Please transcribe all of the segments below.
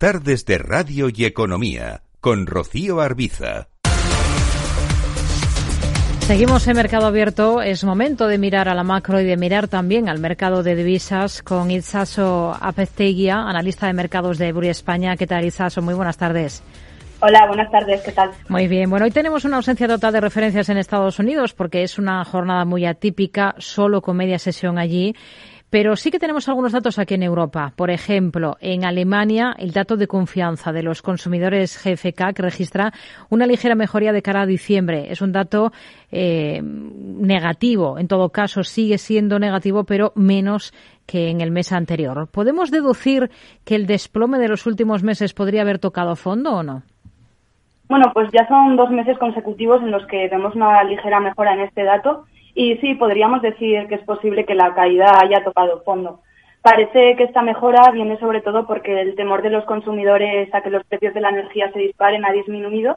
Tardes de Radio y Economía con Rocío Arbiza. Seguimos en Mercado Abierto. Es momento de mirar a la macro y de mirar también al mercado de divisas con Itzaso Apesteguia, analista de mercados de Buri España. ¿Qué tal, Itzaso? Muy buenas tardes. Hola, buenas tardes, ¿qué tal? Muy bien, bueno, hoy tenemos una ausencia total de referencias en Estados Unidos porque es una jornada muy atípica, solo con media sesión allí. Pero sí que tenemos algunos datos aquí en Europa. Por ejemplo, en Alemania, el dato de confianza de los consumidores GFK que registra una ligera mejoría de cara a diciembre. Es un dato eh, negativo. En todo caso, sigue siendo negativo, pero menos que en el mes anterior. ¿Podemos deducir que el desplome de los últimos meses podría haber tocado fondo o no? Bueno, pues ya son dos meses consecutivos en los que vemos una ligera mejora en este dato y sí, podríamos decir que es posible que la caída haya tocado fondo. Parece que esta mejora viene sobre todo porque el temor de los consumidores a que los precios de la energía se disparen ha disminuido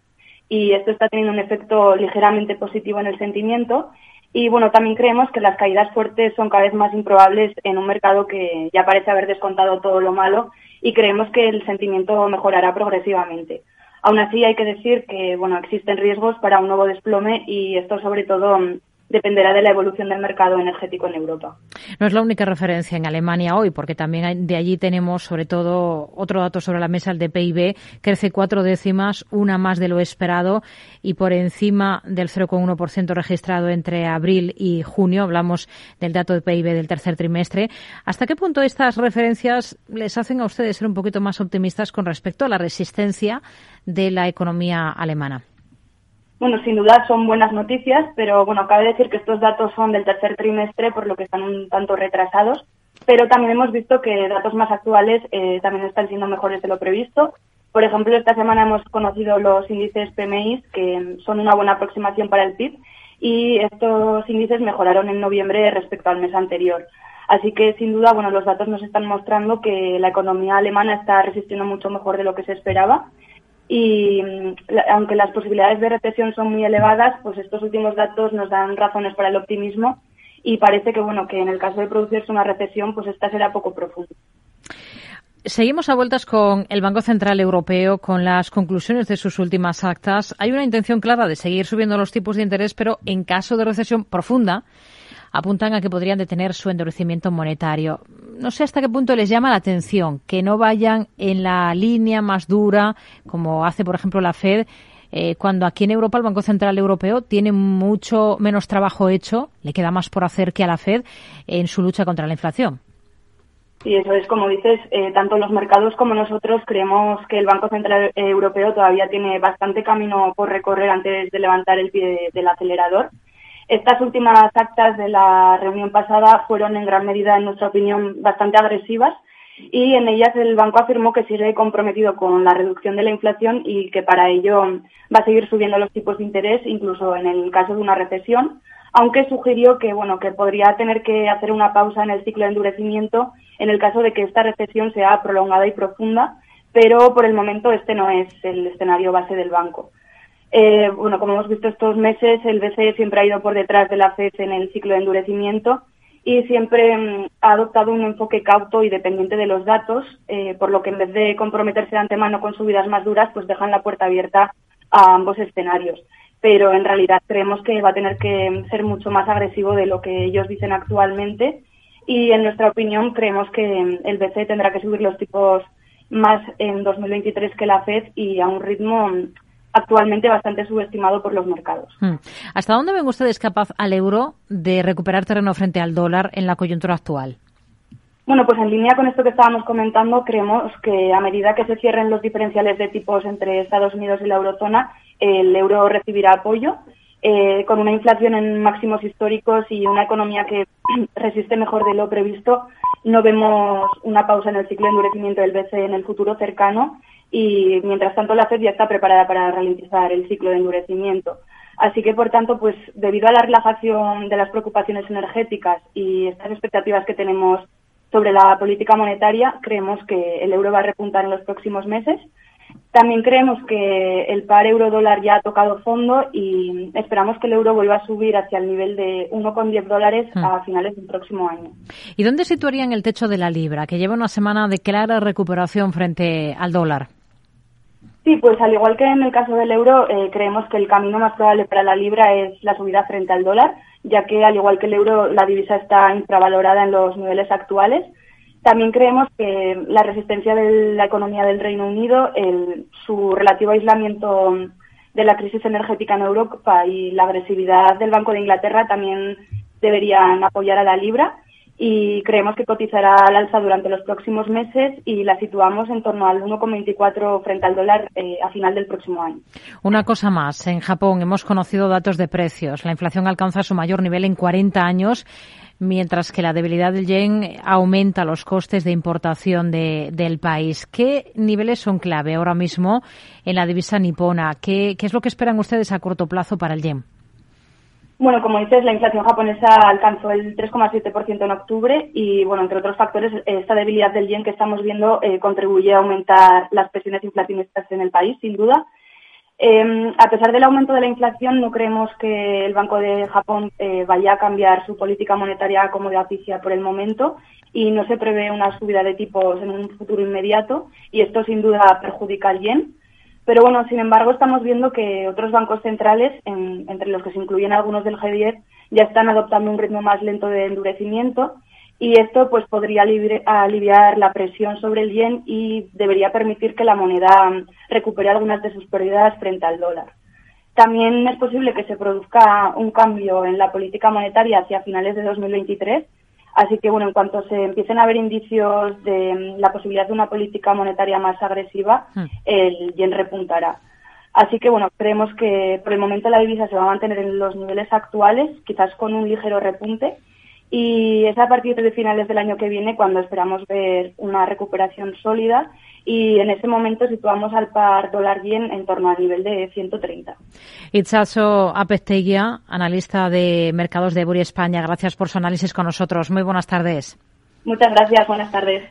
y esto está teniendo un efecto ligeramente positivo en el sentimiento. Y bueno, también creemos que las caídas fuertes son cada vez más improbables en un mercado que ya parece haber descontado todo lo malo y creemos que el sentimiento mejorará progresivamente. Aún así, hay que decir que bueno, existen riesgos para un nuevo desplome y esto sobre todo mm, dependerá de la evolución del mercado energético en Europa. No es la única referencia en Alemania hoy, porque también de allí tenemos, sobre todo, otro dato sobre la mesa, el de PIB, crece cuatro décimas, una más de lo esperado y por encima del 0,1% registrado entre abril y junio. Hablamos del dato de PIB del tercer trimestre. ¿Hasta qué punto estas referencias les hacen a ustedes ser un poquito más optimistas con respecto a la resistencia de la economía alemana? Bueno, sin duda son buenas noticias, pero bueno, cabe decir que estos datos son del tercer trimestre, por lo que están un tanto retrasados. Pero también hemos visto que datos más actuales eh, también están siendo mejores de lo previsto. Por ejemplo, esta semana hemos conocido los índices PMI, que son una buena aproximación para el PIB, y estos índices mejoraron en noviembre respecto al mes anterior. Así que, sin duda, bueno, los datos nos están mostrando que la economía alemana está resistiendo mucho mejor de lo que se esperaba y mm, aunque las posibilidades de recesión son muy elevadas, pues estos últimos datos nos dan razones para el optimismo y parece que bueno que en el caso de producirse una recesión, pues esta será poco profunda. Seguimos a vueltas con el Banco Central Europeo, con las conclusiones de sus últimas actas. Hay una intención clara de seguir subiendo los tipos de interés, pero en caso de recesión profunda, apuntan a que podrían detener su endurecimiento monetario. No sé hasta qué punto les llama la atención que no vayan en la línea más dura, como hace, por ejemplo, la Fed, eh, cuando aquí en Europa el Banco Central Europeo tiene mucho menos trabajo hecho, le queda más por hacer que a la Fed en su lucha contra la inflación. Y eso es, como dices, eh, tanto los mercados como nosotros creemos que el Banco Central Europeo todavía tiene bastante camino por recorrer antes de levantar el pie del acelerador. Estas últimas actas de la reunión pasada fueron en gran medida, en nuestra opinión, bastante agresivas y en ellas el banco afirmó que sigue comprometido con la reducción de la inflación y que para ello va a seguir subiendo los tipos de interés, incluso en el caso de una recesión, aunque sugirió que bueno que podría tener que hacer una pausa en el ciclo de endurecimiento en el caso de que esta recesión sea prolongada y profunda, pero por el momento este no es el escenario base del banco. Eh, bueno, como hemos visto estos meses, el BCE siempre ha ido por detrás de la FED en el ciclo de endurecimiento y siempre mm, ha adoptado un enfoque cauto y dependiente de los datos, eh, por lo que en vez de comprometerse de antemano con subidas más duras, pues dejan la puerta abierta a ambos escenarios. Pero en realidad creemos que va a tener que ser mucho más agresivo de lo que ellos dicen actualmente y en nuestra opinión creemos que el BCE tendrá que subir los tipos más en 2023 que la FED y a un ritmo actualmente bastante subestimado por los mercados. Hmm. ¿Hasta dónde ven ustedes capaz al euro de recuperar terreno frente al dólar en la coyuntura actual? Bueno, pues en línea con esto que estábamos comentando, creemos que a medida que se cierren los diferenciales de tipos entre Estados Unidos y la eurozona, el euro recibirá apoyo. Eh, con una inflación en máximos históricos y una economía que resiste mejor de lo previsto, no vemos una pausa en el ciclo de endurecimiento del BCE en el futuro cercano y mientras tanto la FED ya está preparada para ralentizar el ciclo de endurecimiento. Así que, por tanto, pues debido a la relajación de las preocupaciones energéticas y estas expectativas que tenemos sobre la política monetaria, creemos que el euro va a repuntar en los próximos meses También creemos que el par euro-dólar ya ha tocado fondo y esperamos que el euro vuelva a subir hacia el nivel de 1,10 dólares hmm. a finales del próximo año. ¿Y dónde situarían el techo de la libra, que lleva una semana de clara recuperación frente al dólar? Sí, pues al igual que en el caso del euro, eh, creemos que el camino más probable para la libra es la subida frente al dólar, ya que al igual que el euro, la divisa está infravalorada en los niveles actuales también creemos que la resistencia de la economía del Reino Unido, el, su relativo aislamiento de la crisis energética en Europa y la agresividad del Banco de Inglaterra también deberían apoyar a la libra y creemos que cotizará al alza durante los próximos meses y la situamos en torno al 1,24 frente al dólar eh, a final del próximo año. Una cosa más, en Japón hemos conocido datos de precios. La inflación alcanza su mayor nivel en 40 años mientras que la debilidad del yen aumenta los costes de importación del país. ¿Qué niveles son clave ahora mismo en la divisa nipona? ¿Qué, es lo que esperan ustedes a corto plazo para el yen? Bueno, como dices, la inflación japonesa alcanzó el 3,7% en octubre y, bueno, entre otros factores, esta debilidad del yen que estamos viendo eh, contribuye a aumentar las presiones inflacionistas en el país, sin duda. Eh, a pesar del aumento de la inflación, no creemos que el Banco de Japón eh, vaya a cambiar su política monetaria como de oficia por el momento y no se prevé una subida de tipos en un futuro inmediato y esto sin duda perjudica al yen. Pero bueno, sin embargo, estamos viendo que otros bancos centrales, entre los que se incluyen algunos del G10, ya están adoptando un ritmo más lento de endurecimiento y esto pues podría aliviar la presión sobre el yen y debería permitir que la moneda recupere algunas de sus pérdidas frente al dólar. También es posible que se produzca un cambio en la política monetaria hacia finales de 2023, así que bueno, en cuanto se empiecen a ver indicios de la posibilidad de una política monetaria más agresiva, hmm. el yen repuntará. Así que bueno, creemos que por el momento la divisa se va a mantener en los niveles actuales, quizás con un ligero repunte, y es a partir de finales del año que viene cuando esperamos ver una recuperación sólida y en ese momento situamos al par dólar yen en torno al nivel de 130. Itzaso Apesteguia, analista de mercados de Buri España, gracias por su análisis con nosotros. Muy buenas tardes. Muchas gracias, buenas tardes.